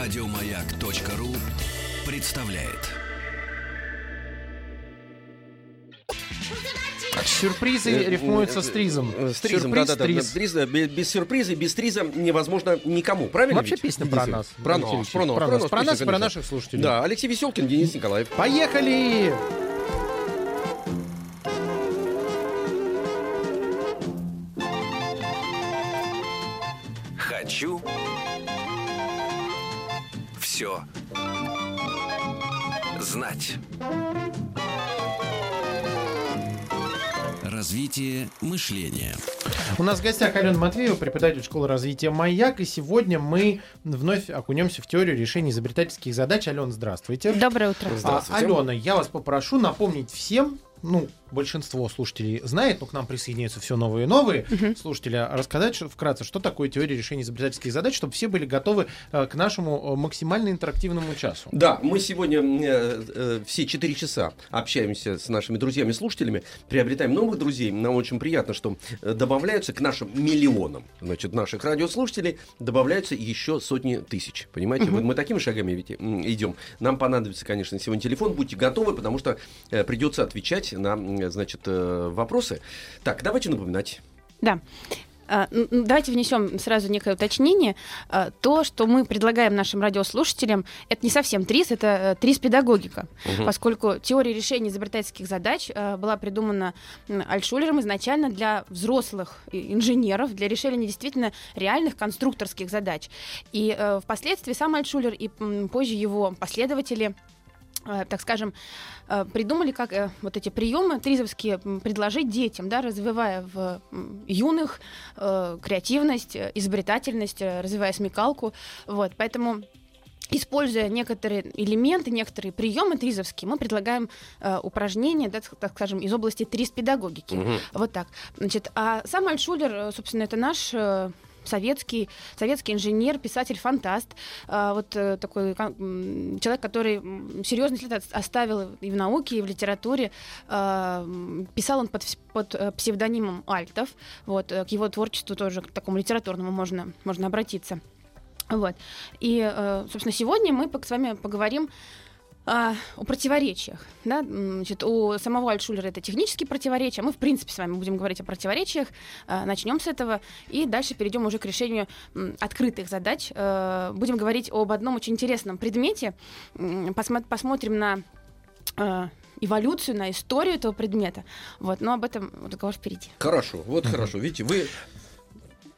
Радиомаяк.ру представляет. Сюрпризы рифмуются с тризом. Э, С тризом, Сюрприз, да-да-да. триз. Триз, да, без, без сюрприза, без триза невозможно никому, правильно? Вообще ведь? песня про нас. Про Алексей нас, Алексеевич, про нас, про нас, про нас про наших слушателей. Да, Алексей Веселкин, Денис Николаев. Поехали! Хочу все знать. Развитие мышления. У нас в гостях Алена Матвеева, преподаватель школы развития «Маяк», и сегодня мы вновь окунемся в теорию решения изобретательских задач. Алена, здравствуйте. Доброе утро. А, Здравствуйте. Алена, я вас попрошу напомнить всем, ну, большинство слушателей знает, но к нам присоединяются все новые и новые слушатели, а рассказать что- вкратце, что такое теория решения изобретательских задач, чтобы все были готовы э, к нашему э, максимально интерактивному часу. Да, мы сегодня э, э, все четыре часа общаемся с нашими друзьями-слушателями, приобретаем новых друзей. Нам очень приятно, что э, добавляются к нашим миллионам, значит, наших радиослушателей, добавляются еще сотни тысяч. Понимаете, вот мы такими шагами ведь идем. Нам понадобится, конечно, сегодня телефон. Будьте готовы, потому что э, придется отвечать на, м, значит, э, вопросы. Так, давайте напоминать. Да. А, Давайте внесем сразу некое уточнение. А, То, что мы предлагаем нашим радиослушателям, это не совсем ТРИС, это э, ТРИС-педагогика, Мгм. поскольку теория решения изобретательских задач э, была придумана м, Альтшулером изначально для взрослых инженеров, для решения действительно реальных конструкторских задач. И впоследствии сам Альтшулер и позже его последователи так скажем, э, придумали, как э, вот эти приемы тризовские предложить детям, да, развивая в юных э, креативность, э, изобретательность, э, развивая смекалку. Вот, поэтому Используя некоторые элементы, некоторые приемы тризовские, мы предлагаем э, упражнения, да, так скажем, из области триз-педагогики. Мгм. Вот так. Значит, а сам Альтшулер, э, собственно, это наш э, советский, советский инженер, писатель, фантаст. А, вот э, такой человек, который серьезный след оставил и в науке, и в литературе. А, Писал он под, под э, псевдонимом Альтов. Вот, э, к его творчеству тоже, к такому литературному можно, можно обратиться. Вот. И, собственно, сегодня мы с вами поговорим а, о противоречиях. Да? Значит, у самого Альтшулера это технические противоречия. Мы, в принципе, с вами будем говорить о противоречиях. А, Начнем с этого и дальше перейдем уже к решению м, открытых задач. Э, Будем говорить об одном очень интересном предмете. Посмо- Посмотрим на э, эволюцию, на историю этого предмета. Вот, но об этом разговор впереди. Хорошо, вот хорошо. Видите, вы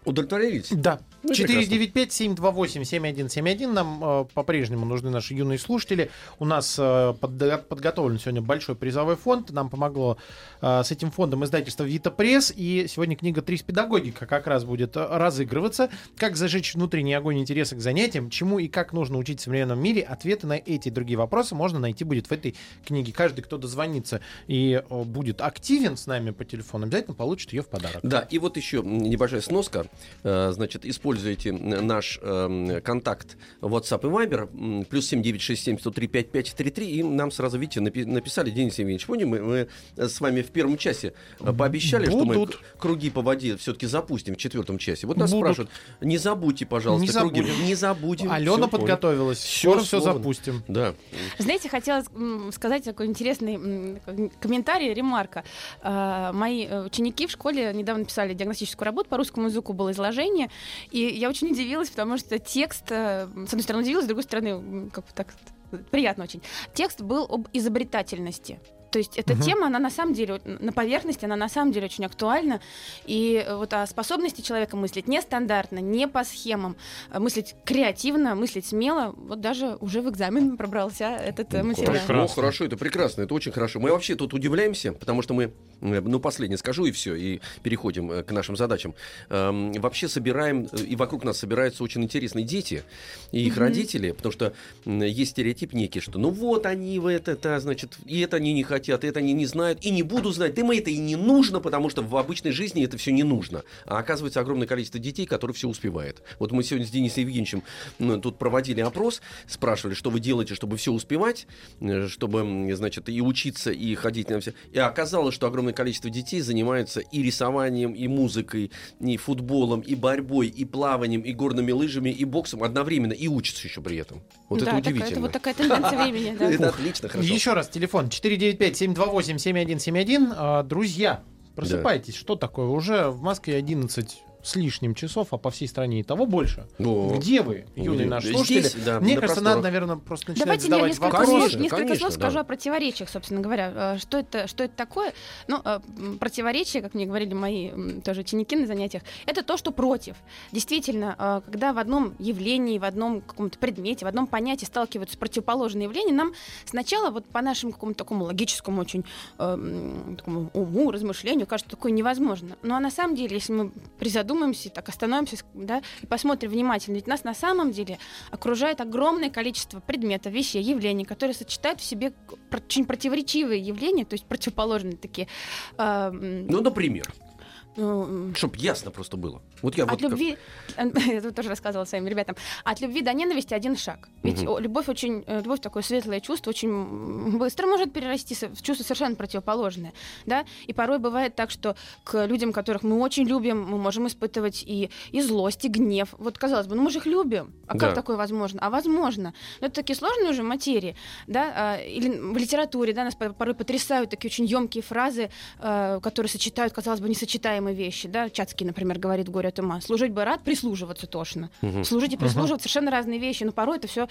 удовлетворились? Да. Ну, и 495-728-7171. Нам э, по-прежнему нужны наши юные слушатели. У нас э, подго- подготовлен сегодня большой призовой фонд. Нам помогло э, с этим фондом издательство Вита Пресс. И сегодня книга «Трис педагогика» как раз будет э, разыгрываться. Как зажечь внутренний огонь интереса к занятиям, чему и как нужно учить в современном мире. Ответы на эти и другие вопросы можно найти будет в этой книге. Каждый, кто дозвонится и э, будет активен с нами по телефону, обязательно получит ее в подарок. Да, и вот еще небольшая сноска. Э, Значит, используйте наш эм, контакт WhatsApp и Viber, плюс 7967 103 5533, и нам сразу, видите, напи- написали, Денис Евгеньевич, помним, мы, мы с вами в первом часе э, пообещали, что мы Будут. круги по воде все-таки запустим в четвертом часе. Вот нас Будут. спрашивают, не забудьте, пожалуйста, Не круги. Не забудем. Алена понял. подготовилась. Всё Скоро все запустим. Да. Знаете, хотела сказать такой интересный комментарий, ремарка. А, Мои э, ученики в школе недавно писали диагностическую работу по русскому языку, было изложение, и я очень удивилась, потому что текст, э, с одной стороны, удивилась, с другой стороны, как бы так приятно очень. Текст был об изобретательности. То есть эта Мгм. тема, она на самом деле, на поверхности, она на самом деле очень актуальна. И э, вот о способности человека мыслить нестандартно, не по схемам, а мыслить креативно, мыслить смело, вот даже уже в экзамен пробрался этот э, Ну, материал. Хорошо, ну, хорошо, это прекрасно, это очень хорошо. Мы вообще тут удивляемся, потому что мы, э, ну, последнее скажу, и все, и переходим э, к нашим задачам. Эм, Вообще собираем, э, и вокруг нас собираются очень интересные дети и их Мгм. родители, потому что есть стереотип некий, что ну вот они в это, это, значит, и это они не хотят, хотят, и а это они не знают, и не буду знать. Им это и не нужно, потому что в обычной жизни это все не нужно. А оказывается, огромное количество детей, которые все успевают Вот мы сегодня с Денисом Евгеньевичем ну, тут проводили опрос, спрашивали, что вы делаете, чтобы все успевать, э, чтобы, значит, и учиться, и ходить на все. И оказалось, что огромное количество детей занимаются и рисованием, и музыкой, и футболом, и борьбой, и плаванием, и горными лыжами, и боксом одновременно, и учатся еще при этом. Вот да, это удивительно. Так, это вот такая тенденция времени. Это отлично, хорошо. Еще раз, телефон 495 728-7171. А, друзья, просыпайтесь. Да. Что такое? Уже в Москве 11 с лишним часов, а по всей стране и того больше. О. Где вы, юные Где? наши Здесь, слушатели? да, Мне на кажется, просторах. надо, наверное, просто начинать Давайте я задавать несколько, вопросы. слов, Конечно, несколько конечно, слов скажу да. о противоречиях, собственно говоря. Э, Что это, что это такое? Ну, э, м, противоречие, как мне говорили мои тоже ученики на занятиях, это то, что против. Действительно, э, когда в одном явлении, в одном каком-то предмете, в одном понятии сталкиваются противоположные явления, нам сначала вот по нашему какому-то такому логическому очень э, такому уму, размышлению кажется, такое невозможно. Ну, а на самом деле, если мы призадумаемся, так остановимся, да, и посмотрим внимательно, ведь нас на самом деле окружает огромное количество предметов, вещей, явлений, которые сочетают в себе очень противоречивые явления, то есть противоположные такие. а, Ну, например, ну, чтобы ясно просто было. Вот я от вот как- любви, я тут тоже рассказывала своим ребятам, от любви до ненависти один шаг. Ведь о, любовь очень, э, любовь такое светлое чувство, очень быстро может перерасти в чувство совершенно противоположное, да. И порой бывает так, что к людям, которых мы очень любим, мы можем испытывать и и злость, и гнев. Вот казалось бы, ну мы же их любим, а Да. как такое возможно? А возможно. Но это такие сложные уже материи, да. а, Или в литературе, да, нас по- порой потрясают такие очень емкие фразы, э, которые сочетают, казалось бы, несочетаемые вещи, да. Чацкий, например, говорит «Горе ума». Служить бы рад, прислуживаться тошно. Мгм. Служить и прислуживаться совершенно разные вещи, но порой это все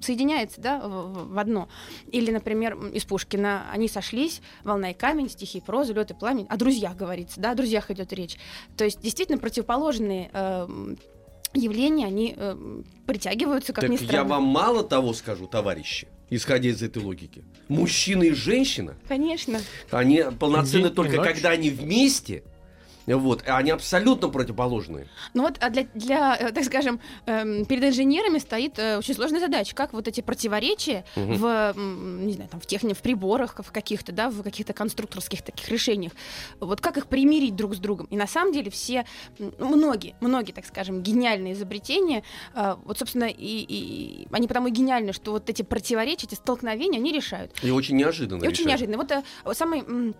соединяется, да, в, в- в одно. Или, например, из Пушкина «Они сошлись», «Волна и камень», стихи и проза, «Лед и пламень». О друзьях говорится, да, о друзьях идет речь. То есть действительно противоположные э, явления, они э, притягиваются, как Так ни я странно. вам мало того скажу, товарищи, исходя из этой логики. Мужчина и женщина, Конечно. они полноценны День только когда они вместе. Вот, они абсолютно противоположные. Ну вот, а для, для э, так скажем, эм, перед инженерами стоит э, очень сложная задача, как вот эти противоречия Мгм. в, не знаю, там, в технике, в приборах, в каких-то, да, в каких-то конструкторских таких решениях, вот как их примирить друг с другом. И на самом деле все, многие, многие, так скажем, гениальные изобретения, э, вот, собственно, и, и они потому и гениальны, что вот эти противоречия, эти столкновения, они решают. И очень неожиданно. И очень решают. неожиданно. Вот самый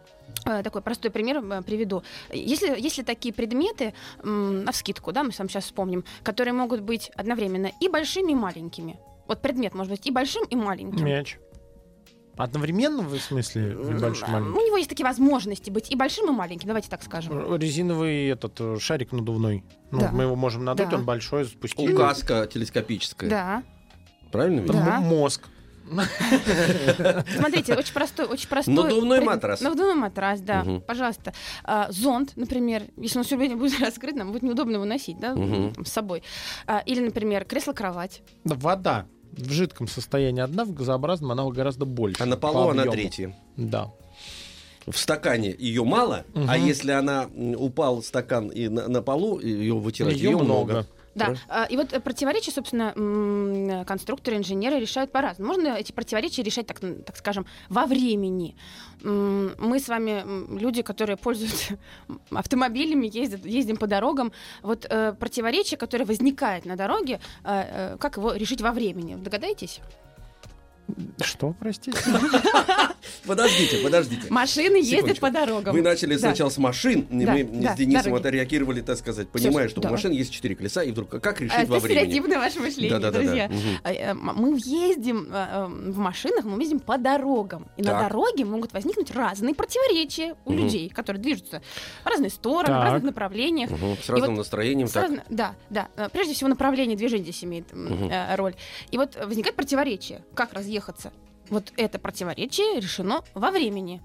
такой простой пример э, приведу. Если, если такие предметы, на вскидку, да, мы с вами сейчас вспомним, которые могут быть одновременно и большими, и маленькими. Вот предмет может быть и большим, и маленьким. Мяч. Одновременно, в смысле, М, большой маленький? У него есть такие возможности быть и большим, и маленьким, давайте так скажем. Резиновый этот э, шарик надувной. Ну, Да. мы его можем надуть, Да. он большой, спустили. Указка телескопическая. Да. Правильно? Да. М- Мозг. Смотрите, очень простой, очень простой. Надувной матрас. Надувной матрас, да. Пожалуйста. А, зонт, например, если он все время будет раскрыт, нам будет неудобно его носить, да, там, с собой. А, или, например, кресло-кровать. Да, Вода в жидком состоянии одна, в газообразном она гораздо больше. А на полу по она третья. Да. В стакане ее мало, а Мгм. если она упал стакан и на, на полу, ее вытирать, Ее ее много. много. Да, Правильно? а, и вот противоречия, собственно, конструкторы, инженеры решают по-разному. Можно эти противоречия решать, так, так скажем, во времени. Мы с вами люди, которые пользуются автомобилями, ездят, ездим по дорогам. Вот э, противоречие, которое возникает на дороге, э, э, как его решить во времени? Догадаетесь? Что, простите? Подождите, подождите. Машины ездят по дорогам. Вы начали сначала с машин, и мы с Денисом отреагировали, так сказать, понимая, что у машин есть четыре колеса, и вдруг как решить А, во Это времени? стереотипное ваше мышление, друзья. А, э, Мы ездим э, э, в машинах, мы ездим по дорогам. И на дороге могут возникнуть разные противоречия у людей, которые движутся в разные стороны, в разных направлениях. С разным настроением. Да, да. Прежде всего, направление движения здесь имеет роль. И вот возникает противоречие. Как разъехаться? Вот это противоречие решено во времени.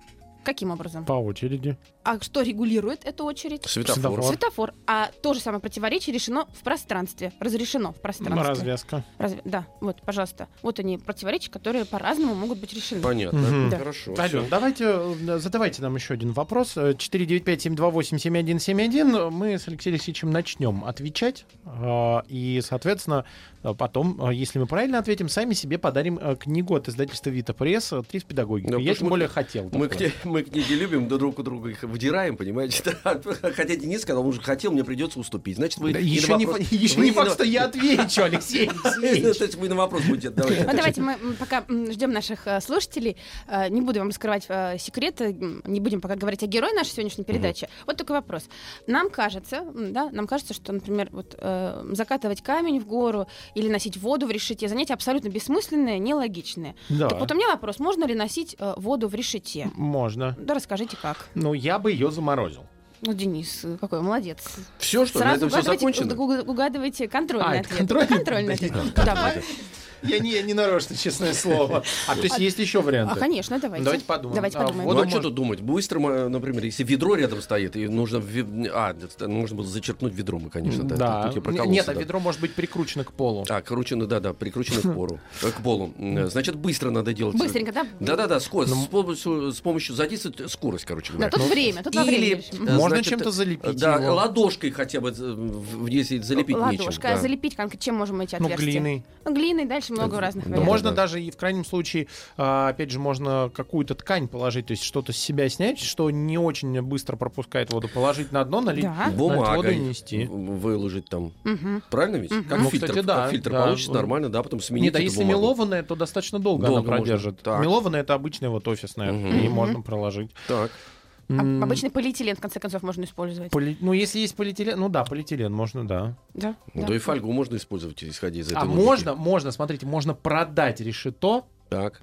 Каким образом? По очереди. А что регулирует эту очередь? Светофор. Светофор. А то же самое противоречие решено в пространстве. Разрешено в пространстве. Развязка. Разве- Да, вот, пожалуйста. Вот они, противоречия, которые по-разному могут быть решены. Понятно. Мгм. Да. Хорошо. Ален, давайте э, задавайте нам еще один вопрос. Э, 495-728-7171. Мы с Алексеем Алексеевичем начнем отвечать. э, И, соответственно, э, потом, э, если мы правильно ответим, сами себе подарим э, книгу от издательства Вита Пресс «Три с педагогикой». Да, Я тем более хотел. Мы, такое. Мы книги любим, да друг у друга их вдираем, понимаете? Да. Хотя Денис сказал, он уже хотел, мне придется уступить. Значит, вы Да, еще не, вопрос- фа- еще вы не факт, на- что я отвечу, Алексей Алексеевич. Есть вы на вопрос будете давайте. Ну, давайте мы пока ждем наших э, слушателей. Э, Не буду вам раскрывать э, секреты, не будем пока говорить о герое нашей сегодняшней передачи. Вот такой вопрос. Нам кажется, да, нам кажется, что, например, вот закатывать камень в гору или носить воду в решете занятия абсолютно бессмысленные, нелогичные. Да, Так вот у меня вопрос: можно ли носить воду в решете? можно. Да, расскажите как. Ну, я бы ее заморозил. Ну, Денис, какой молодец. Все, что ли? На Сразу этом все угадывайте, закончено? уг- угадывайте контрольный А, ответ. контрольный? контрольный Да ответ. Давай. Я не, не нарочно, честное слово. А то есть есть еще А, варианты? конечно, давайте. Давайте подумаем. Давайте А, подумаем. Ну, а что тут думать? Быстро, например, если ведро рядом стоит, и нужно... А, да, нужно было зачерпнуть ведро, мы, конечно, да. Да. Тут я прокололся, Нет, а да. ведро может быть прикручено к полу. А, кручено, да-да, прикручено к пору, э, к полу. М, Значит, быстро надо делать. Быстренько, да? Да-да-да, скорость. Ну, С помощью, с помощью задействовать скорость, короче Да, говоря. тут время, тут во время. Или, решим. э, Можно чем-то залепить Да, его. ладошкой хотя бы, э, если залепить нечем. Ладошка, а да. залепить чем можем эти Ну, отверстия? глиной. Ну, глиной, дальше много разных вариантов. можно да. даже и в крайнем случае, а, опять же, можно какую-то ткань положить, то есть что-то с себя снять, что не очень быстро пропускает воду, положить на дно, налить, Да. налить воду Бумагой и нести. выложить там. Правильно ведь? Как Ну, фильтр, кстати, да, как фильтр да. получится нормально, да, потом сменить Нет, а если бумагу. мелованное, то достаточно долго, Долго она продержит. Так. Мелованное это обычное вот офисное, Мгм. и можно проложить. Так. А- Обычный полиэтилен, в конце концов, можно использовать. поли- Ну, если есть полиэтилен, ну да, полиэтилен можно, да. Да, Ну, да. да и фольгу можно использовать, исходя из этой А логики. можно, можно, смотрите, можно продать решето Так.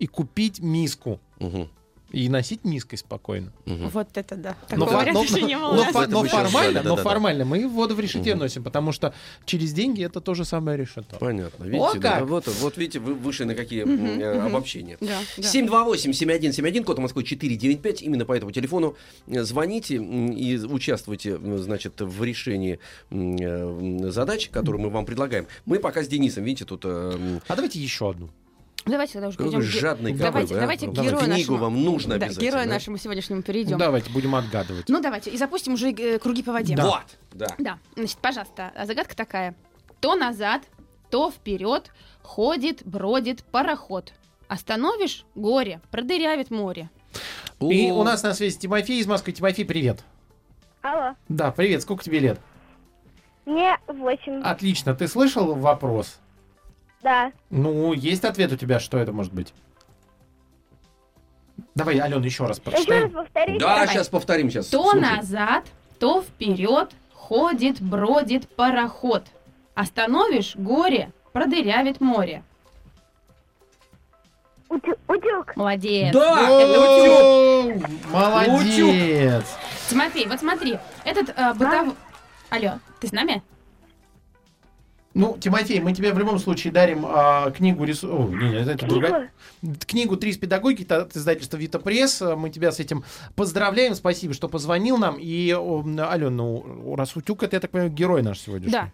и купить миску. Мгм. И носить миской спокойно. Мгм. Вот это да. Но, Такого варианта но- еще не было. но но сейчас формально, но формально мы воду в решете Мгм. носим, потому что через деньги это то же самое решето. Понятно. Видите, да, как! вот, вот видите, вы вышли на какие м, э, мгм. обобщения. Да, да. 728-7171, код Москвы 495, именно по этому телефону э, звоните и участвуйте, значит, в решении э, задач, которые мы вам предлагаем. Мы пока с Денисом, видите, тут... э, А давайте еще одну. Давайте тогда уже перейдем жадный Давайте, какой вы, а? давайте к Давайте. герою Книгу нашему. вам нужно Да, обязательно. герою да? нашему сегодняшнему перейдем. Давайте будем отгадывать. Ну, давайте. И запустим уже э, круги по воде. Да. Вот, да. Да, значит, пожалуйста, а загадка такая. То назад, то вперед ходит, бродит пароход. Остановишь — горе, продырявит море. И у нас на связи Тимофей из Москвы. Тимофей, привет. Алло, Да, привет. Сколько тебе лет? мне восемь. Отлично. Ты слышал вопрос? Да. Ну, есть ответ у тебя, что это может быть? Давай, Алена, еще раз Еще раз прочитаем. повторите. Да, Давай. сейчас повторим сейчас. То Слушай. назад, то вперед ходит, бродит пароход. Остановишь — горе, продырявит море. Утю- утюг. Молодец. Да, О, Молодец. Тимофей, вот смотри, этот э, бытов... Алло, ты с нами? Ну, Тимофей, мы тебе в любом случае дарим а, книгу рису... О, не, не, это другая. Книгу «Три с педагогики» от издательства «Вита Пресс». Мы тебя с этим поздравляем. Спасибо, что позвонил нам. И, о, Алена, ну, раз утюг, это, я так понимаю, герой наш сегодняшний. Да.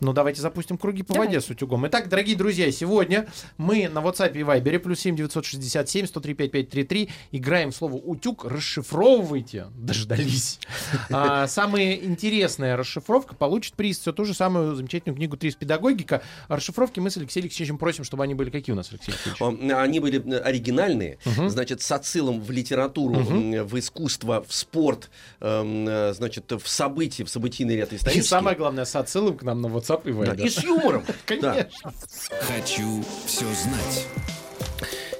Ну, давайте запустим круги по Давай. воде с утюгом. Итак, дорогие друзья, сегодня мы на WhatsApp и Viber плюс 7 967 103 5533 играем в слово «утюг». Расшифровывайте. Дождались. А, Самая интересная расшифровка получит приз. Все ту же самую замечательную книгу «Три из педагогика». Расшифровки мы с Алексеем Алексеевичем просим, чтобы они были какие у нас, Алексей Алексеевич? Они были э, оригинальные, Мгм. значит, с отсылом в литературу, м, в искусство, в спорт, эм, э, значит, в события, в событийный ряд И исторический. самое главное, с отсылом к нам на WhatsApp и Да, Viber. и с юмором. Да. Конечно. Хочу все знать.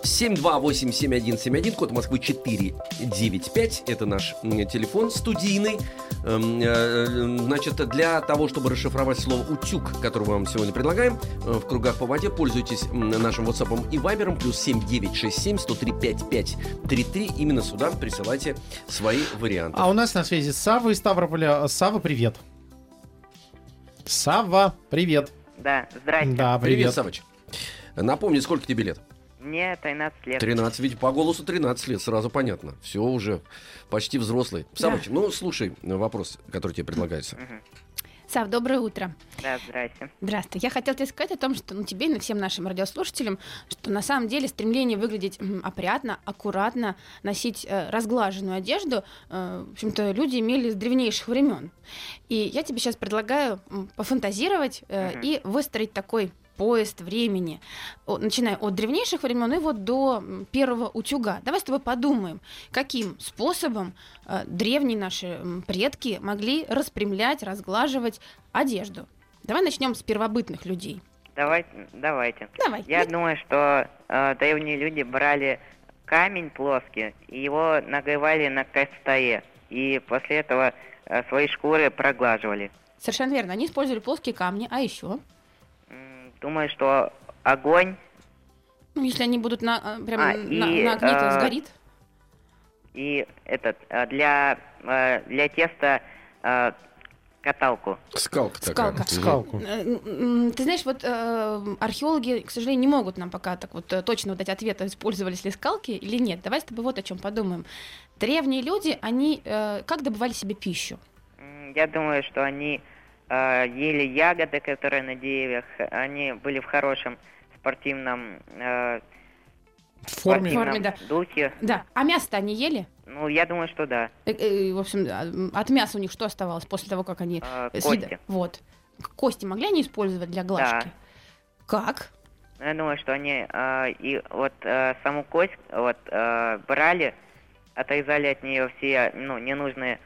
728-7171, код Москвы 495. Это наш телефон студийный. Эм, э, Значит, для того, чтобы расшифровать слово «утюг», которое мы вам сегодня предлагаем, э, в кругах по воде, пользуйтесь нашим WhatsApp и Viber, плюс 7967 103 5533. Именно сюда присылайте свои варианты. А у нас на связи Сава из Ставрополя. Сава, привет. Сава, привет. Да, здрасте. Да, Привет, привет. Савыч. Напомни, сколько тебе лет? Мне 13 лет. 13, ведь по голосу 13 лет, сразу понятно. Все уже почти взрослый. Самыч, ну слушай вопрос, который тебе предлагается. Мгм. Сав, доброе утро. Да, здрасте. Здравствуй. Я хотела тебе сказать о том, что ну, тебе и всем нашим радиослушателям, что на самом деле стремление выглядеть опрятно, аккуратно, носить э, разглаженную одежду, э, в общем-то, люди имели с древнейших времен. И я тебе сейчас предлагаю пофантазировать э, Мгм. и выстроить такой поезд времени, начиная от древнейших времен и вот до первого утюга. Давай с тобой подумаем, каким способом э, древние наши предки могли распрямлять, разглаживать одежду. Давай начнем с первобытных людей. Давайте, давайте. Давай. Я Ну, думаю, что э, древние люди брали камень плоский и его нагревали на костае. И после этого э, свои шкуры проглаживали. Совершенно верно. Они использовали плоские камни, а еще, Думаю, что огонь ну, если они будут на, а, прям А, на, и, на огне, то э, сгорит. и этот э, для э, для теста э, каталку. Скалка такая. Скалка. Скалку. Э, Ты знаешь, вот э, археологи, к сожалению, не могут нам пока так вот э, точно дать ответ, использовались ли скалки или нет. Давай с тобой вот о чем подумаем. Древние люди, они э, как добывали себе пищу? Я думаю, что они э, ели ягоды, которые на деревьях. Они были в хорошем спортивном, э, В форме. Форме, спортивном да. духе. Да. А мясо они ели? Ну, я думаю, что да. Э, э, В общем, а, от мяса у них что оставалось после того, как они Э, э, кости. съеда- Вот. Кости могли они использовать для глажки? Как? Я думаю, что они э, и вот э, саму кость вот э, брали, отрезали от нее все ну ненужные э,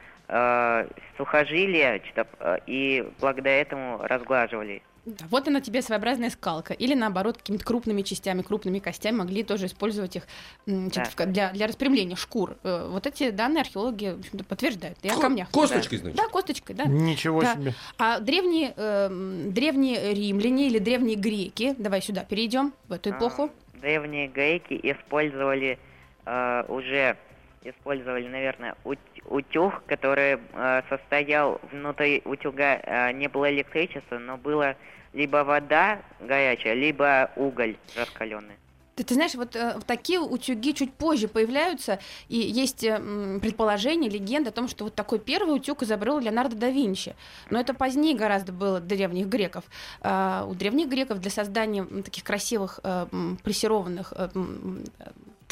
сухожилия, что-то, э, и благодаря этому разглаживали. Да, вот она тебе своеобразная скалка. Или наоборот, какими-то крупными частями, крупными костями могли тоже использовать их значит, Да. для, для распрямления шкур. Э, Вот эти данные археологи, в общем-то, подтверждают. О Ко- камнях. Косточкой, значит. Да, косточкой, да. Ничего Да. себе. А древние, эм, древние римляне или древние греки, давай сюда перейдем, в эту эпоху. А, древние греки использовали э, уже использовали, наверное, ут- утюг, который э, состоял внутри утюга э, не было электричества, но было либо вода горячая, либо уголь раскаленный. Ты, ты знаешь, вот э, такие утюги чуть позже появляются, и есть э, предположение, легенда о том, что вот такой первый утюг изобрел Леонардо да Винчи. Но это позднее гораздо было древних греков. А, у древних греков для создания таких красивых э, прессированных э, э,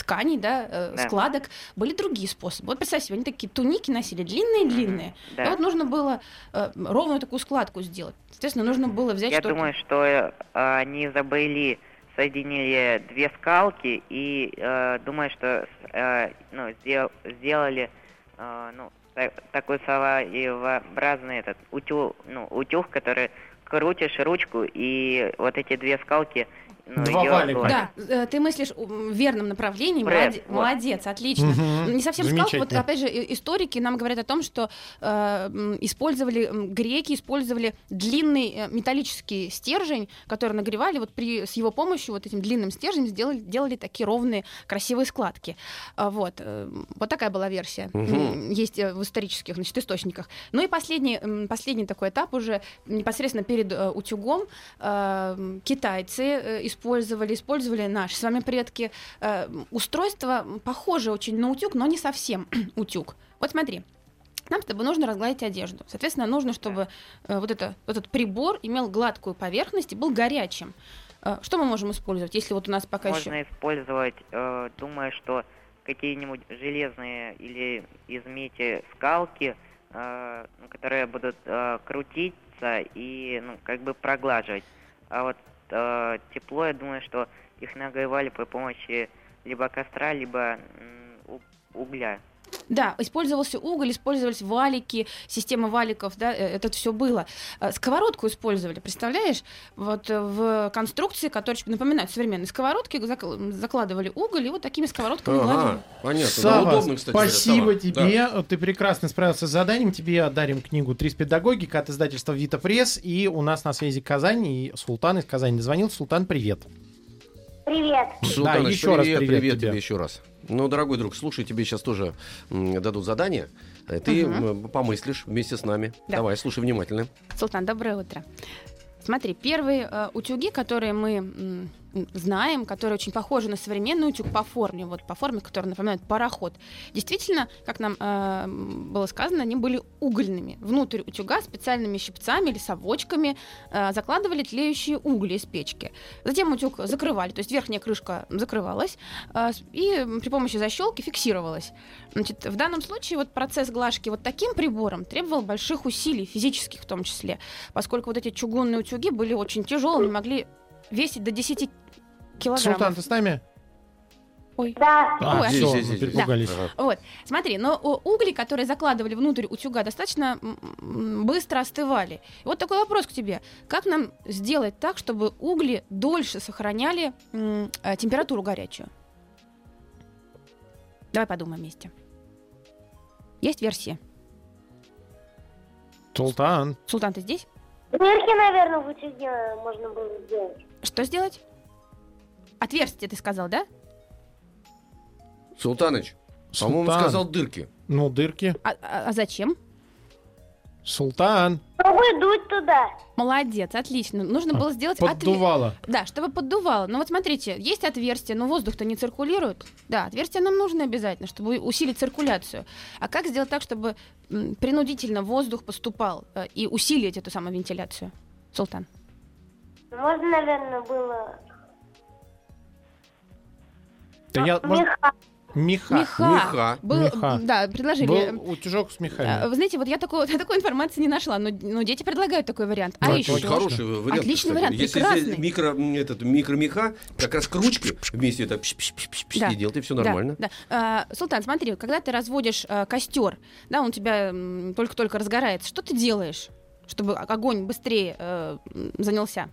тканей, да, э, Да. складок, были другие способы. Вот представь себе, они такие туники носили, длинные-длинные. Да. И вот нужно было э, ровную такую складку сделать. Соответственно, нужно было взять Я что-то... думаю, что э, они изобрели, соединили две скалки и э, думаю, что э, ну, сдел- сделали э, ну, та- такой своеобразный этот утюг, ну, утюг, который крутишь ручку и вот эти две скалки ну, Два валика. Да, э, ты мыслишь в верном направлении. Пресс, молоде- вот. Молодец, отлично. Мгм. Не совсем скалка. Вот опять же, историки нам говорят о том, что э, использовали греки, использовали длинный э, металлический стержень, который нагревали. Вот при, с его помощью, вот этим длинным стержнем, сделали, делали такие ровные, красивые складки. А, вот. э, вот такая была версия. М, Есть в исторических значит, источниках. Ну и последний, последний такой этап уже непосредственно перед утюгом э, китайцы э, использовали, использовали наши с вами предки э, устройство похоже очень на утюг, но не совсем утюг. Вот смотри. Нам с тобой нужно разгладить одежду. Соответственно, нужно, чтобы э, вот это, этот прибор имел гладкую поверхность и был горячим. Э, что мы можем использовать, если вот у нас пока еще... Можно использовать, э, думаю, что какие-нибудь железные или из меди скалки, э, которые будут э, крутиться и ну, как бы проглаживать. А вот э, тепло, я думаю, что их нагревали при помощи либо костра, либо угля. Да, использовался уголь, использовались валики, система валиков, да, э, это все было. Э, Сковородку использовали, представляешь? Вот э, в конструкции, которые напоминают современные сковородки, зак- закладывали уголь и вот такими сковородками гладили. Ага, понятно. Да, Сава, удобно, кстати. спасибо Сава. тебе. Ты прекрасно справился с заданием. Тебе дарим книгу «Три с педагогика» от издательства «Вита Пресс». И у нас на связи Казань. И Султан из Казани дозвонил. Султан, привет. Привет. Да, Султаныч, Да, еще раз привет, привет привет тебе. тебе еще раз. Ну, дорогой друг, слушай, тебе сейчас тоже дадут задание. Э, Ты м, помыслишь вместе с нами. Да. Давай, слушай внимательно. Султан, доброе утро. Смотри, первые э, утюги, которые мы знаем, которые очень похожи на современный утюг по форме, вот по форме, который напоминает пароход. Действительно, как нам э, было сказано, они были угольными. Внутрь утюга специальными щипцами или совочками э, закладывали тлеющие угли из печки. Затем утюг закрывали, то есть верхняя крышка закрывалась э, и при помощи защелки фиксировалась. Значит, в данном случае вот процесс глажки вот таким прибором требовал больших усилий, физических в том числе, поскольку вот эти чугунные утюги были очень тяжелыми, могли весить до 10 килограммов. Султан, ты с нами? Ой. Да. А, Ой, все, здесь, мы здесь, перепугались. Ага. Вот, смотри, но угли, которые закладывали внутрь утюга, достаточно быстро остывали. И вот такой вопрос к тебе. Как нам сделать так, чтобы угли дольше сохраняли э, температуру горячую? Давай подумаем вместе. Есть версия. Султан. Султан, ты здесь? Дырки, наверное, в утюге можно было сделать. Что сделать? Отверстие, ты сказал, да? Султаныч, по-моему, Султан. сказал дырки. Ну, дырки. А, а- а зачем? Султан. Пробуй дуть туда. Молодец, отлично. Нужно А, было сделать отве- Поддувало. Да, чтобы поддувало. Но вот смотрите, есть отверстие, но воздух-то не циркулирует. Да, отверстие нам нужно обязательно, чтобы усилить циркуляцию. А как сделать так, чтобы м, принудительно воздух поступал э, и усилить эту самую вентиляцию? Султан. Можно, наверное, было... Да я, может, Меха. меха. Меха. Меха. Был, Меха. Да, предложили. Был утюжок с А, мехами. Вы знаете, вот я такой, такой информации не нашла, но, но дети предлагают такой вариант. А Ну, это еще Очень хороший вариант. Отличный кстати. вариант, Если прекрасный. здесь микро, этот, микромеха, как раз к ручке вместе это пш -пш -пш -пш -пш, Да. и делает, и все Да, нормально. Да, А, Султан, смотри, когда ты разводишь а, костер, да, он у тебя только-только разгорается, что ты делаешь, чтобы огонь быстрее м, занялся?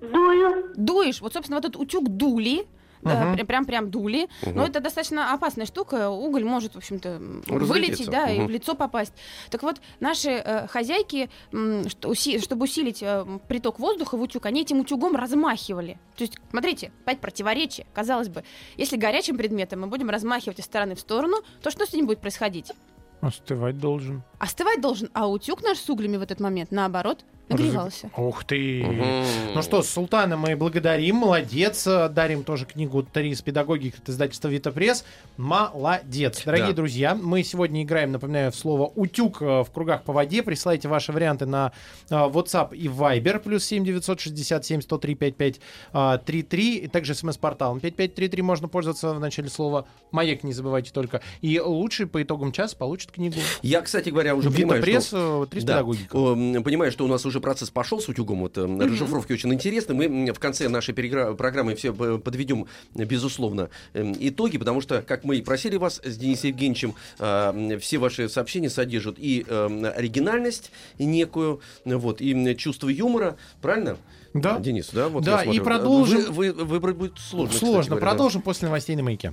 Дую. Дуешь, вот, собственно, вот этот утюг дули, э, Мгм. прям, прям дули, Мгм. но это достаточно опасная штука, уголь может, в общем-то, вылететь, да, и Мгм. в лицо попасть. Так вот, наши э, хозяйки, м, что уси- чтобы усилить э, приток воздуха в утюг, они этим утюгом размахивали. То есть, смотрите, опять противоречие. Казалось бы, если горячим предметом мы будем размахивать из стороны в сторону, то что с ним будет происходить? Остывать должен. Остывать должен, а утюг наш с углями в этот момент, наоборот, нагревался. Ух ты. Мгм. Ну что, Султана мы благодарим, молодец. Дарим тоже книгу «Три из педагогики» от издательства «Вита Пресс». Молодец. Дорогие Да. друзья, мы сегодня играем, напоминаю, в слово «утюг» э, в кругах по воде. Присылайте ваши варианты на э, WhatsApp и Viber, плюс 7 967 103 55 э, 33. И также смс-порталом 5533 можно пользоваться в начале слова «Маяк», не забывайте только. И лучший по итогам часа получит книгу. Я, кстати говоря, уже «Вита понимаю, Пресс», что... э, «Три из Да. педагогики». Понимаю, что у нас уже процесс пошел с утюгом. Вот, эм, Расшифровки очень интересны. Мы в конце нашей перегра- программы все э, подведем, э, безусловно, эм, итоги, потому что, как мы и просили вас с Денисом Евгеньевичем, э, все ваши сообщения содержат и оригинальность некую, э, вот, и чувство юмора. Правильно? Да. Денис, да? Вот Да, и продолжим. Вы, вы- выбрать будет сложно. Сложно. говоря, да. Продолжим после новостей на маяке.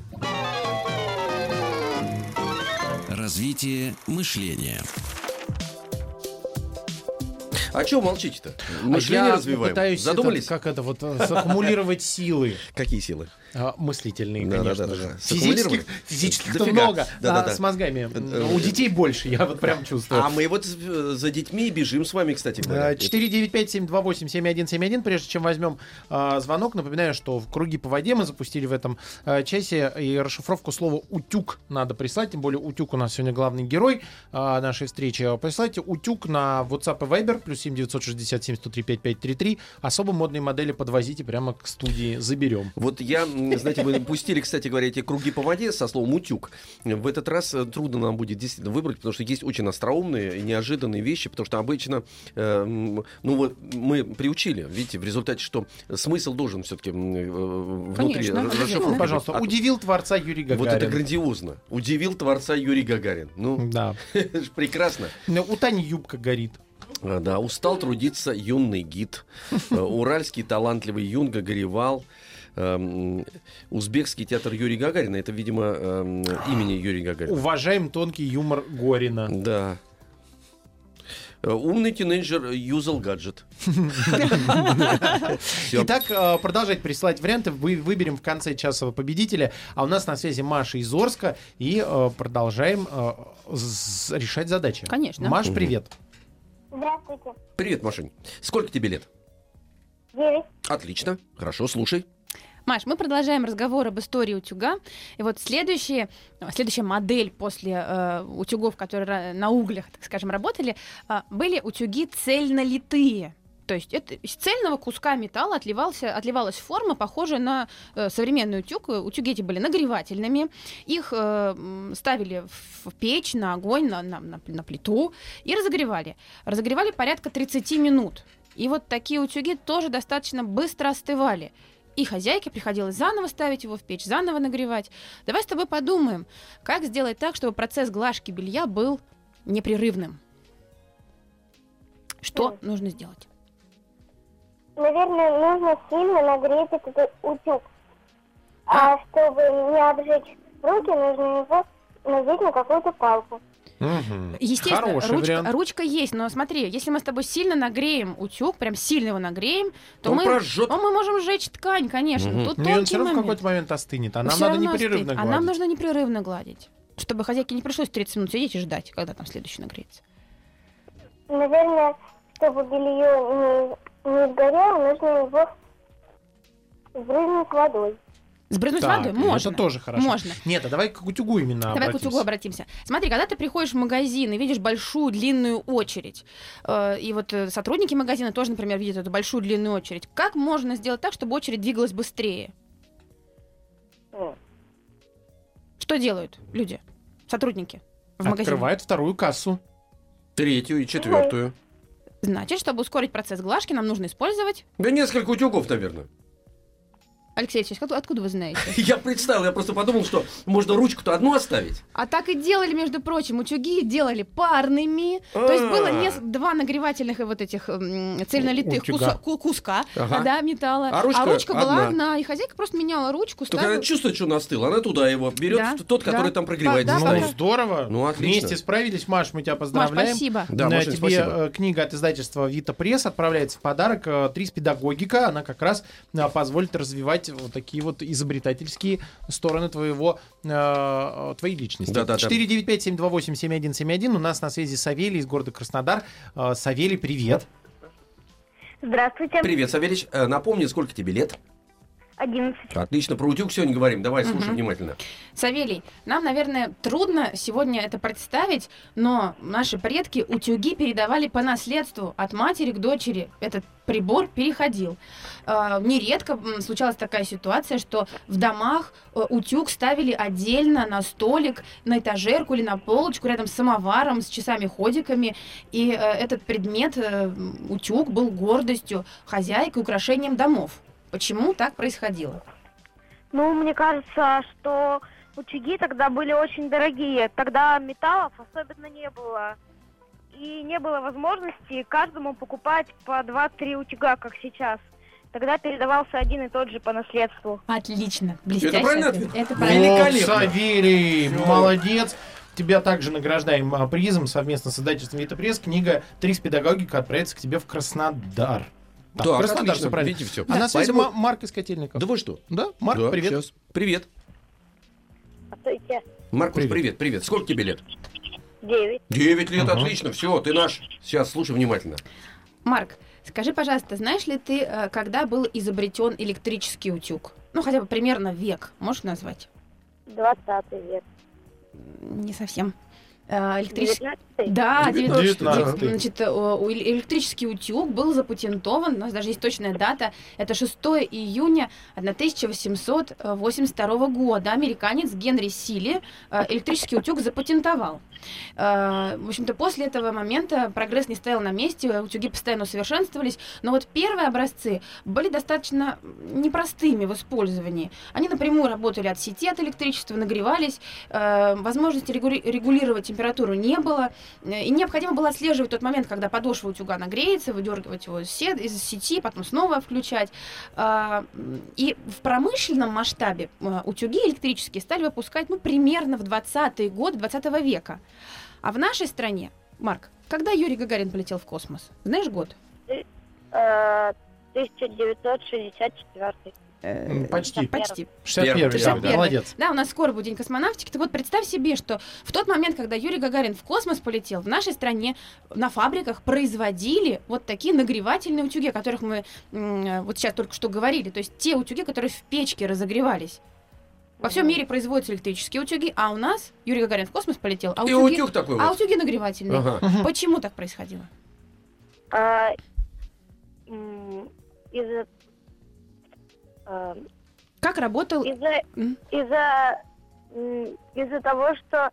Развитие мышления. А чего молчите-то? Мышление А я развиваем. пытаюсь Задумались? этот, как это вот э, саккумулировать силы Какие силы? А, мыслительные, Да, да, конечно да, да, да. Физических, физических-то Дофига. много, Да, да, а да. с мозгами. м, э, У детей больше, я вот прям чувствую. А мы вот э, за детьми бежим с вами, кстати говоря. Э, 495-728-7171. Прежде чем возьмем а, звонок, напоминаю, что в круги по воде мы запустили в этом а, часе и расшифровку слова «утюг» надо прислать. Тем более «утюг» у нас сегодня главный герой а, нашей встречи. Присылайте «утюг» на WhatsApp и Viber плюс 7 967 103 5533. Особо модные модели подвозите прямо к студии. Заберем. Вот я, знаете, мы пустили, кстати говоря, эти круги по воде со словом «утюг». В этот раз э, трудно нам будет действительно выбрать, потому что есть очень остроумные и неожиданные вещи, потому что обычно, э, ну вот мы приучили, видите, в результате, что смысл должен все-таки внутри Конечно, р- обязательно. расшифровки Пожалуйста. А удивил творца Юрий Гагарин. Вот это грандиозно. Удивил творца Юрий Гагарин. Ну, Да. прекрасно. Ну, У Тани юбка горит. А, Да, устал трудиться юный гид. Э, Уральский талантливый юнга горевал. Эм, Узбекский театр Юрия Гагарина. Это, видимо, эм, имени Юрия Гагарина. Уважаем тонкий юмор Горина. Да. Э, Умный тинейджер юзал гаджет. Итак, э, продолжайте присылать варианты. Вы выберем в конце часа победителя. А у нас на связи Маша из Орска. И э, продолжаем решать задачи. Конечно. Маш, привет. Здравствуйте. Привет, Машень. Сколько тебе лет? Девять. Отлично. Хорошо, слушай. Маш, мы продолжаем разговор об истории утюга. И вот следующие, э, следующая модель после э, утюгов, которые на углях, так скажем, работали, э, были утюги цельнолитые. То есть это из цельного куска металла отливался, отливалась форма, похожая на э, современный утюг. Утюги эти были нагревательными. Их э, ставили в печь, на огонь, на, на- на- на плиту и разогревали. Разогревали порядка 30 минут. И вот такие утюги тоже достаточно быстро остывали. И хозяйке приходилось заново ставить его в печь, заново нагревать. Давай с тобой подумаем, как сделать так, чтобы процесс глажки белья был непрерывным. Что нужно сделать? Наверное, нужно сильно нагреть этот утюг. А чтобы не обжечь руки, нужно его надеть на какую-то палку. Мгм. Естественно, Хороший ручка, вариант. ручка есть, но смотри, если мы с тобой сильно нагреем утюг, прям сильно его нагреем, то Он мы, прожжет. то мы можем сжечь ткань, конечно. Мгм. Тут Ну, и он все равно в какой-то момент остынет, а нам надо непрерывно остынет. А гладить. нам нужно непрерывно гладить, чтобы хозяйке не пришлось 30 минут сидеть и ждать, когда там следующий нагреется. Наверное, чтобы белье не, не сгорело, нужно его сбрызнуть водой. Сбрызнуть Так, водой? это Можно. тоже хорошо. Можно. Нет, а давай к утюгу именно Давай к обратимся. утюгу обратимся. Смотри, когда ты приходишь в магазин и видишь большую длинную очередь, э, и вот э, сотрудники магазина тоже, например, видят эту большую длинную очередь, как можно сделать так, чтобы очередь двигалась быстрее? М. Что делают люди, сотрудники в магазине? Открывает вторую кассу. Третью и четвертую. Значит, чтобы ускорить процесс глажки, нам нужно использовать... Да несколько утюгов, наверное. Алексей Алексеевич, откуда, откуда вы знаете? Я представил, я просто подумал, что можно ручку-то одну оставить. А так и делали, между прочим, утюги делали парными. То есть было А. нес- два нагревательных и вот этих цельнолитых куска металла. А ручка была одна. И хозяйка просто меняла ручку, Только она чувствует, что он остыл, она туда его берет, тот, который там прогревается. Ну, здорово. Ну, отлично. Вместе справились. Маш, мы тебя поздравляем. спасибо. Да, Тебе спасибо. э, книга от издательства Вита Пресс отправляется в подарок. э, Трис педагогика. Она как раз э, позволит развивать вот такие вот изобретательские стороны твоего, э, э, твоей личности. Да-да-да. 495-728-7171. У нас на связи Савелий из города Краснодар. Э, Савелий, привет. Здравствуйте. Привет, Савельич. Э, Напомни, сколько тебе лет? 11. Отлично, про утюг сегодня говорим. Давай, слушай Мгм. внимательно. Савелий, нам, наверное, трудно сегодня это представить, но наши предки утюги передавали по наследству от матери к дочери. Этот прибор переходил. Э, Нередко случалась такая ситуация, что в домах э, утюг ставили отдельно на столик, на этажерку или на полочку рядом с самоваром, с часами-ходиками. И э, этот предмет, э, утюг, был гордостью хозяйки, украшением домов. Почему так происходило? Ну, мне кажется, что утюги тогда были очень дорогие. Тогда металлов особенно не было. И не было возможности каждому покупать по 2-3 утюга, как сейчас. Тогда передавался один и тот же по наследству. Отлично, блестящий правильный ответ. ответ? Это правильно. Великолепно. Савелий, Всё. молодец. Тебя также награждаем а, призом совместно с издательством Вита Пресс. Книга «Трис педагогика» отправится к тебе в Краснодар. Да, Так, Краснодар, отлично. всё правильно. Видите, всё. А на связи Поэтому- Ма- Марк из Котельников. Да вы что? Да, Марк, Да, привет. щас. Привет. Маркус, Привет. привет. привет, Сколько тебе лет? 9. Девять лет, Ага. отлично. Все, ты наш. Сейчас слушай внимательно. Марк, скажи, пожалуйста, знаешь ли ты, э, когда был изобретен электрический утюг? Ну, хотя бы примерно век, можешь назвать? 20 век. Не совсем. Э, Электрический... 19 Да, 19-й. 19 Значит, э, у- электрический утюг был запатентован, у нас даже есть точная дата, это 6 июня 1882 года. Американец Генри Силли э, электрический утюг запатентовал. Э, В общем-то, после этого момента прогресс не стоял на месте, утюги постоянно усовершенствовались, но вот первые образцы были достаточно непростыми в использовании. Они напрямую работали от сети, от электричества, нагревались, э, возможности регули- регулировать температуру не было, э, и необходимо было отслеживать тот момент, когда подошва утюга нагреется, выдергивать его из, се- из сети, потом снова включать. И в промышленном масштабе утюги электрические стали выпускать ну, примерно в 20-е годы 20 века. А в нашей стране, Марк, когда Юрий Гагарин полетел в космос? Знаешь год? Э, 1964. э, М, почти. да, почти. 61 Первый, да, да. молодец. Да, у нас скоро будет День космонавтики. Так вот, представь себе, что в тот момент, когда Юрий Гагарин в космос полетел, в нашей стране на фабриках производили вот такие нагревательные утюги, о которых мы вот сейчас только что говорили. То есть те утюги, которые в печке разогревались. Во всем мире производятся электрические утюги, а у нас Юрий Гагарин в космос полетел, а И утюги, утюг такой а вот. утюги нагревательные. Ага. Почему так происходило? А, из-за а, Как работал... из-за из-за из-за того, что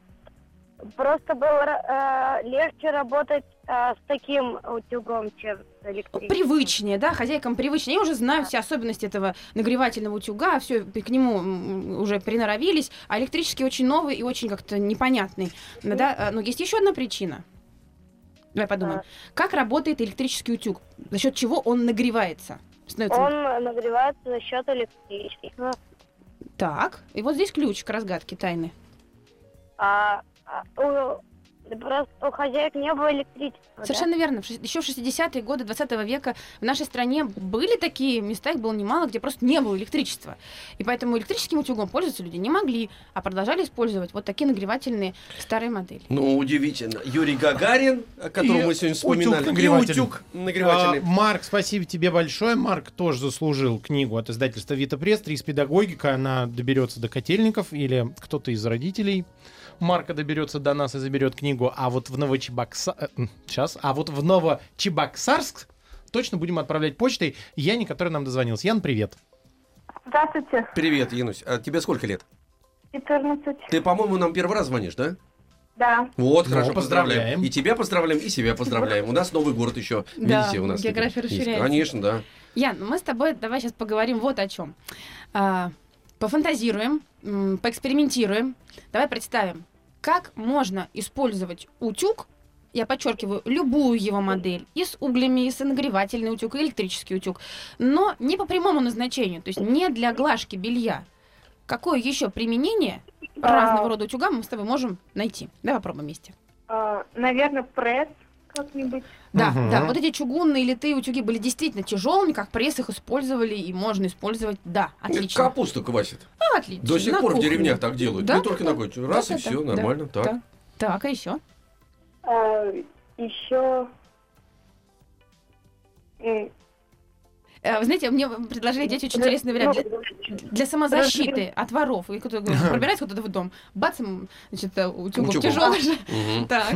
просто было э, легче работать с таким утюгом, чем с электрическим. Привычнее, да, хозяйкам привычнее. Я уже знаю все особенности этого нагревательного утюга, все к нему уже приноровились, а электрический очень новый и очень как-то непонятный. Да, а, но есть еще одна причина. Давай подумаем. Как работает электрический утюг? За счет чего он нагревается? Становится- Он нагревается за счет электричества. Так, и вот здесь ключ к разгадке тайны. А, а у, просто у хозяек не было электричества. да? Совершенно верно. В шест- Еще в 60-е годы 20 века в нашей стране были такие места, их было немало, где просто не было электричества. И поэтому электрическим утюгом пользоваться люди не могли, а продолжали использовать вот такие нагревательные старые модели. Ну, удивительно. Юрий Гагарин, о котором И мы сегодня утюг вспоминали. нагревательный. И утюг нагревательный. А, Марк, спасибо тебе большое. Марк тоже заслужил книгу от издательства Вита Пресс. Три из педагогика. Она доберется до котельников или кто-то из родителей. Марка доберется до нас и заберет книгу. А вот в Новочебоксарск... Сейчас. А вот в Новочебоксарск точно будем отправлять почтой Яне, который нам дозвонился. Ян, привет. Здравствуйте, Привет, Янусь. А тебе сколько лет? 14. Ты, по-моему, нам первый раз звонишь, да? Да. Вот, Ну, хорошо, поздравляем. поздравляем. И тебя поздравляем, и себя поздравляем. У нас Новый город еще. Да, Видите, у нас география расширяется. Конечно, да. Ян, ну мы с тобой давай сейчас поговорим вот о чем. Пофантазируем, поэкспериментируем. Давай представим, как можно использовать утюг, я подчеркиваю, любую его модель, и с углями, и с нагревательный утюг, и электрический утюг, но не по прямому назначению, то есть не для глажки белья. Какое еще применение разного рода утюга мы с тобой можем найти? Давай попробуем вместе. наверное, пресс как-нибудь. Да, Мгм. да, вот эти чугунные литые утюги были действительно тяжелыми, как пресс их использовали и можно использовать. Да, отлично. Капусту квасит. А, отлично. До сих на пор в кухне. деревнях так делают. Да, Не только да, на кухне. Раз да, и да, все, да, нормально. да. Так. Так, а еще? еще Э, Вы знаете, мне предложили дети очень интересный вариант для, для самозащиты от воров. И кто-то говорит, пробирается кто-то в дом, бац, значит, э, утюгом Утюгом. тяжелый же. Так,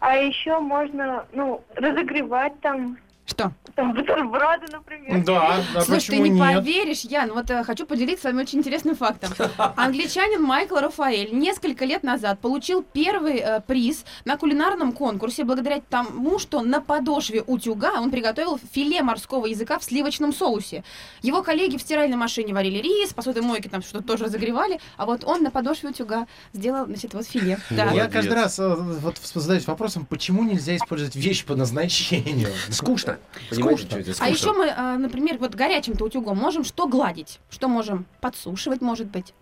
А еще можно, ну, разогревать там, что? там бутерброды, например. Да, да Слушай, ты не нет? поверишь, Ян, вот э, хочу поделиться с вами очень интересным фактом. Англичанин Майкл Рафаэль несколько лет назад получил первый э, приз на кулинарном конкурсе благодаря тому, что на подошве утюга он приготовил филе морского языка в сливочном соусе. Его коллеги в стиральной машине варили рис, посудомойки там что-то тоже разогревали, а вот он на подошве утюга сделал, значит, вот филе. Да. Я каждый раз э, вот задаюсь вопросом, почему нельзя использовать вещи по назначению? Скучно. Понимаете, что это А скучно. еще мы, э, например, вот горячим-то утюгом можем что гладить? Что можем подсушивать, может быть?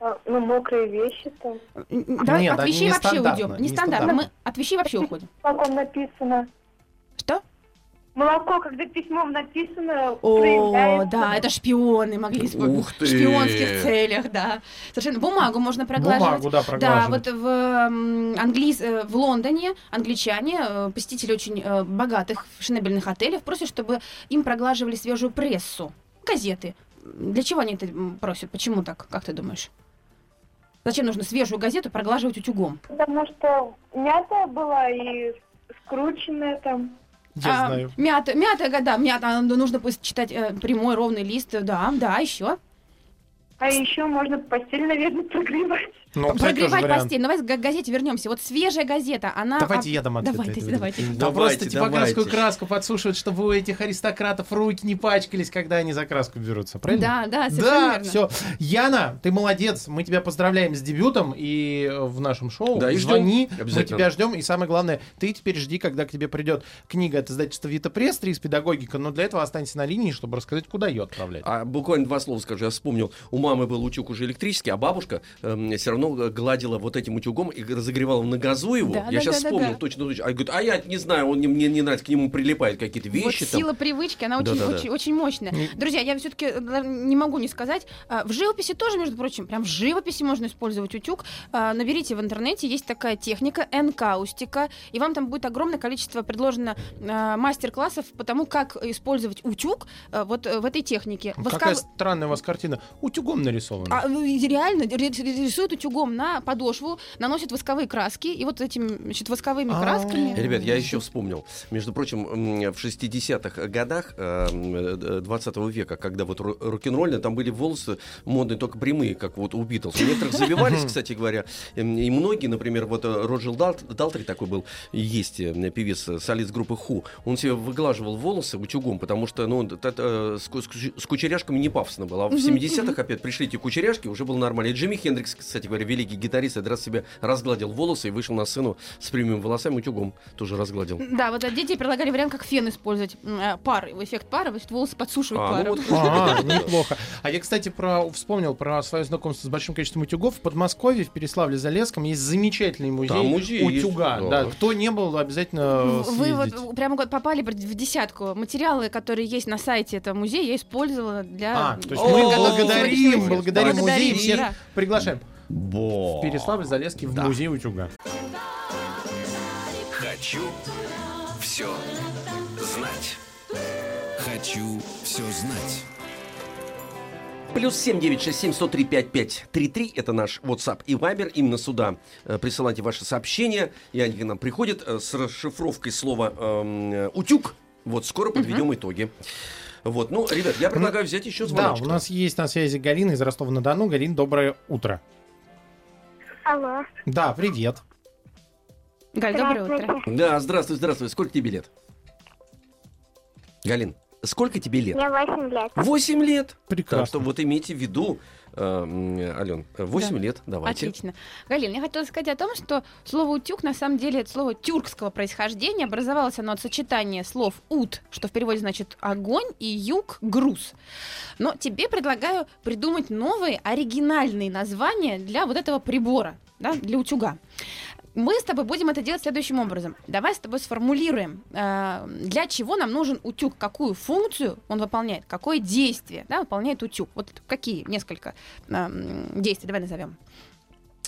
А, Ну, мокрые вещи там. Н- н- Давай Нет, от вещей вообще уйдем. Нестандартно. нестандартно. Мы от вещей вообще уходим. Как он написано? Что? Молоко, когда письмом написано, О, проявляется. да, это шпионы могли использовать. Ух ты! В шпионских целях, да. Совершенно. Бумагу можно проглаживать. Бумагу, да, Да, проглаживать. вот в, м, англис... э, в Лондоне англичане, э, посетители очень э, богатых фешенебельных отелей, просят, чтобы им проглаживали свежую прессу, газеты. Для чего они это просят? Почему так? Как ты думаешь? Зачем нужно свежую газету проглаживать утюгом? Потому что мята была и скрученная там. Я А, знаю. Мята, мята, да, мята, ну, нужно пусть читать э, прямой ровный лист, да, да, еще. А еще можно постель, наверное, прогревать. Ну, Прогревать постель. Ну, Давай к газете вернемся. Вот свежая газета, она... Давайте я дам ответ. Давайте, давайте. Да Давайте, просто типографскую краску подсушивают, чтобы у этих аристократов руки не пачкались, когда они за краску берутся, правильно? Да, да, совершенно Да, верно. все. Яна, ты молодец. Мы тебя поздравляем с дебютом и э, в нашем шоу. Да, и. Звони, мы тебя ждем. И самое главное, ты теперь жди, когда к тебе придет книга от издательства Вита Пресс, три из педагогика. Но для этого останься на линии, чтобы рассказать, куда ее отправлять. А буквально два слова скажу. Я вспомнил, у мамы был утюг уже электрический, а бабушка все равно оно гладило вот этим утюгом и разогревало на газу его. Да, я да, сейчас да, да, вспомнил да. точно, точно. А, говорит, а я не знаю, он не- мне не нравится, к нему прилипают какие-то вещи. вот там. сила привычки, она очень, Да-да-да. очень, очень мощная. Не- Друзья, я все-таки не могу не сказать. а, В живописи тоже, между прочим, прям в живописи можно использовать утюг. А, Наберите в интернете, есть такая техника энкаустика, и вам там будет огромное количество предложено мастер-классов по тому, как использовать утюг вот э, в этой технике. Какая Восков- странная у вас картина. Утюгом нарисована. А, ну, реально ре- рисуют утюгом на подошву, наносят восковые краски, и вот этими значит, восковыми А. красками... Ребят, я еще вспомнил. Между прочим, в 60-х годах э, м, э, 20 века, когда вот рок-н-ролльно, там были волосы модные только прямые, как вот у Битлз. У некоторых забивались, кстати говоря. Эм, И многие, например, вот э, Роджер Дал- Далтри такой был, есть э, певец, солист группы Ху, он себе выглаживал волосы утюгом, потому что ну, с кучеряшками не пафосно было. А в 70-х опять пришли эти кучеряшки, уже было нормально. И Джимми Хендрикс, кстати говоря, великий гитарист, один раз себе разгладил волосы и вышел на сцену с прямыми волосами утюгом. Тоже разгладил. Да, вот дети предлагали вариант, как фен использовать. Э, Пар, эффект пара, значит, волосы подсушивать А, ну паром. вот А, неплохо. А я, кстати, про, вспомнил про свое знакомство с большим количеством утюгов. В Подмосковье, в Переславле-Залесском есть замечательный музей, Там музей есть, утюга. да. Да. Кто не был, обязательно Вы вот прямо попали в десятку. Материалы, которые есть на сайте этого музея, я использовала для... А, то есть мы благодарим, благодарим музей, всех приглашаем. Бо. В Переславль-Залесский в музей утюга. Хочу все знать. Хочу все знать. Плюс 7967-103-5533. Это наш WhatsApp и Viber. Именно сюда э, присылайте ваши сообщения. И они к нам приходят э, с расшифровкой слова эм, э, «утюг». Вот, скоро подведем итоги. Вот, ну, ребят, я предлагаю взять еще Да, звоночек. у нас есть на связи Галина из Ростова-на-Дону. Галин, доброе утро. Алло. Да, привет. Галь, доброе утро. Здравствуйте. Да, здравствуй, здравствуй. Сколько тебе лет? Галин, сколько тебе лет? Мне 8 лет. 8 лет. Прекрасно. Так что вот имейте в виду, Ален, 8 Да. лет, давайте. Отлично. Галин, я хотела сказать о том, что слово «утюг» на самом деле это слово тюркского происхождения. Образовалось оно от сочетания слов «ут», что в переводе значит «огонь», и «юг» — «груз». Но тебе предлагаю придумать новые оригинальные названия для вот этого прибора, да, для утюга. Мы с тобой будем это делать следующим образом. Давай с тобой сформулируем, э, для чего нам нужен утюг, какую функцию он выполняет, какое действие да, выполняет утюг. Вот какие несколько э, действий, давай назовем.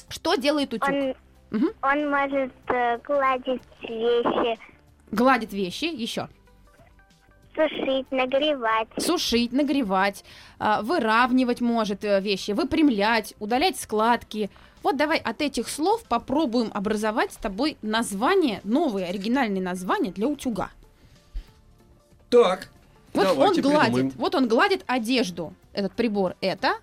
Что делает утюг? Он, Мгм. он может э, гладить вещи, Гладит вещи, еще. сушить, нагревать, Сушить, нагревать, э, выравнивать может вещи, выпрямлять, удалять складки. Вот давай от этих слов попробуем образовать с тобой название, новые оригинальные названия для утюга. Так, Вот давайте он гладит, придумаем. вот он гладит одежду. Этот прибор это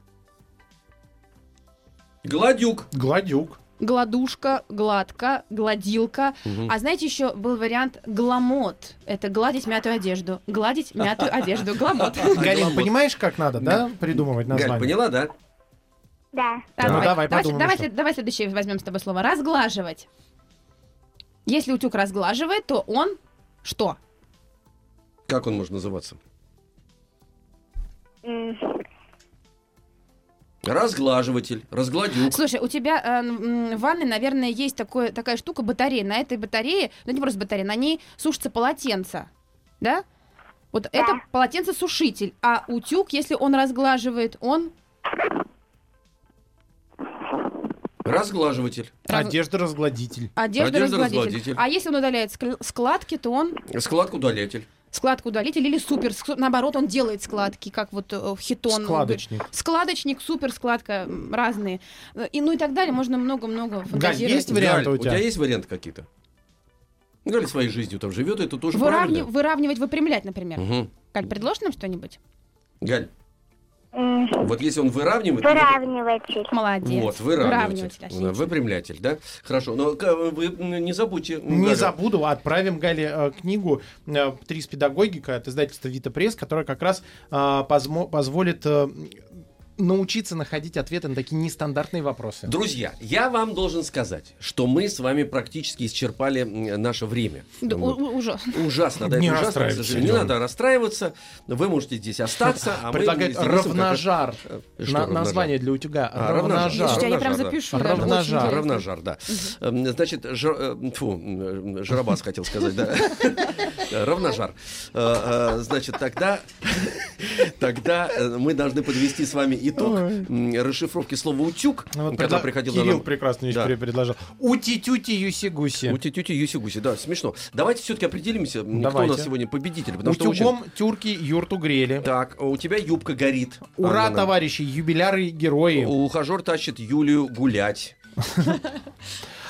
Гладюк. Гладюк. гладушка, гладка, гладилка. Мгм. А знаете, еще был вариант гламот. Это гладить мятую одежду. Гладить мятую одежду. Гламот. Гламот. понимаешь, как надо, да, придумывать название? поняла, да? Да. Ну, давай давай, подумаем, давай, что. давай следующее возьмем с тобой слово. Разглаживать. Если утюг разглаживает, то он что? Как он может называться? Разглаживатель, разгладюк. Слушай, у тебя э, в ванной, наверное, есть такое, такая штука, батарея. На этой батарее, ну не просто батарея, на ней сушится полотенце. Да? Вот это полотенцесушитель. А утюг, если он разглаживает, он... Разглаживатель. раз- Одежда-разгладитель. Одежда, Одежда разгладитель. разгладитель. А если он удаляет скл- складки, то он Складку-удалитель. складку удалитель или супер. Наоборот, он делает складки, как вот э, в хитон. Складочник. Складочник, супер складка, разные. Э, И ну и так далее. Можно много-много фантазировать. есть варианты Галь, у тебя? есть варианты какие-то? Галя своей жизнью там живет, это тоже Выравни- правильно. Выравнивать, выпрямлять, например. Мгм. Каль, предложишь нам что-нибудь? Галь, вот если он выравнивает... Выравниватель. Молодец. Вот, выравниватель. отлично. Выпрямлятель, да? Хорошо, но вы не забудьте. Не Галя, забуду, отправим Гале э, книгу э, «Три с педагогика» от издательства «Вита Пресс», которая как раз э, позмо- позволит научиться находить ответы на такие нестандартные вопросы. Друзья, я вам должен сказать, что мы с вами практически исчерпали наше время. Да, Вот. ужасно. Ужасно, да, Не это ужасно, к расстраивайся, сожалению. Не надо расстраиваться. Вы можете здесь остаться, а мы Предлагает Денисом как равножар. Что На- равножар? название для утюга. А, равножар. Слушайте, а я прям Равножар, да. запишу. Равножар. Равножар, да. Эм, Значит, жар, э, фу, м, жиробас хотел сказать, да. Равножар. Э, э, Значит, тогда, тогда э, мы должны подвести с вами итог м, расшифровки слова «утюг», Ну, вот предла- приходил Кирилл нам. прекрасно Да. еще предложил. Ути-тюти юси-гуси. Ути-тюти, юси-гуси, да, смешно. Давайте все-таки определимся, м, кто у Давайте. нас сегодня победитель. Потому что очень... Утюгом тюрки юрту грели. Так, у тебя юбка горит. Ура, Анна. товарищи, юбиляры герои. Ухажер тащит Юлию гулять.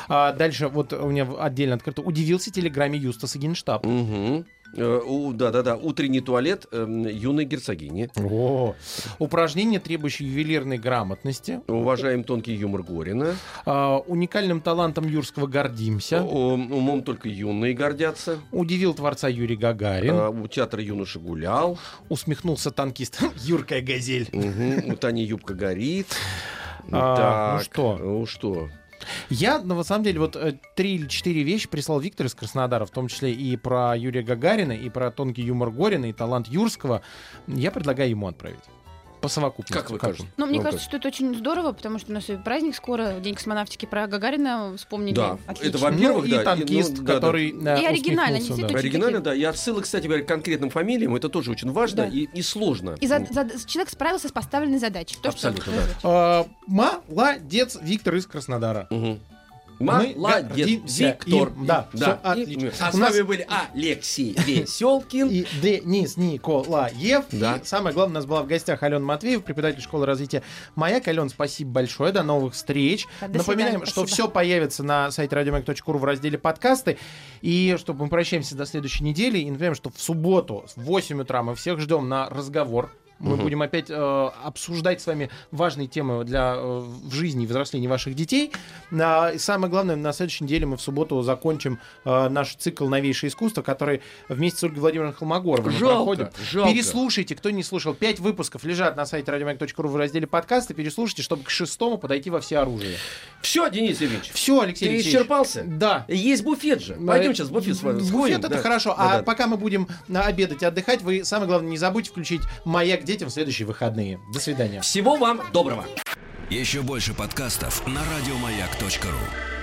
А дальше вот у меня отдельно открыто. Удивился телеграмме Юстаса Генштаб. Угу. Да-да-да, утренний туалет эм, юной герцогини. О, упражнение, требующее ювелирной грамотности. Уважаем тонкий юмор Горина. А, уникальным талантом Юрского гордимся. О, умом только юные гордятся. Удивил творца Юрий Гагарин. А, у театра юноша гулял. Усмехнулся танкист. Юркая газель. Мгм. У Тани юбка горит. А, ну Так, что? Ну что? Я, ну, на самом деле, вот э, три или четыре вещи прислал Виктор из Краснодара, в том числе и про Юрия Гагарина, и про тонкий юмор Горина, и талант Юрского. Я предлагаю ему отправить. По совокупности. Как вы кажете? Но мне Ну, кажется, что это очень здорово, потому что у нас и праздник скоро, День космонавтики про Гагарина вспомнили. Да, Отлично. это во-первых, Ну, и да, и, танкист, ну, да, да. который э, И оригинально, усмехнулся, действительно да. очень Оригинально, да. И отсылы, кстати говоря, к конкретным фамилиям. Это тоже очень важно Да. и, и сложно. И за- за- человек справился с поставленной задачей. То, что- Абсолютно, да. А, Молодец, Виктор из Краснодара. Мгм. Мы Молодец, гордимся Виктор. им. Да, всё И- отлично. А У с нас- вами были Алексей Веселкин. И Денис Николаев. Да. И самое главное, у нас была в гостях Алена Матвеев, преподаватель школы развития «Маяк». Ален, спасибо большое. До новых встреч. Да, до Напоминаем, свидания, что спасибо. все появится на сайте radiomag.ru в разделе «Подкасты». И чтобы мы прощаемся до следующей недели. И напоминаем, что в субботу в 8 утра мы всех ждем на разговор. Мы Мгм. будем опять э, обсуждать с вами важные темы для э, в жизни и взросления ваших детей. А, и самое главное, на следующей неделе мы в субботу закончим э, наш цикл «Новейшее искусство», который вместе с Ольгой Владимировной Холмогоровой мы Жалко, проходим. жалко. Переслушайте, кто не слушал. Пять выпусков лежат на сайте radiomag.ru в разделе подкасты. Переслушайте, чтобы к шестому подойти во все оружие. Все, Денис Евгеньевич. Все, Алексей Ты Алексеевич. исчерпался? Да. Есть буфет же. Пойдем сейчас буфет с вами Буфет это да. хорошо. А Да-да. пока мы будем на обедать и отдыхать, вы самое главное не забудьте включить маяк детям в следующие выходные. До свидания. Всего вам доброго. Еще больше подкастов на радиомаяк.ру.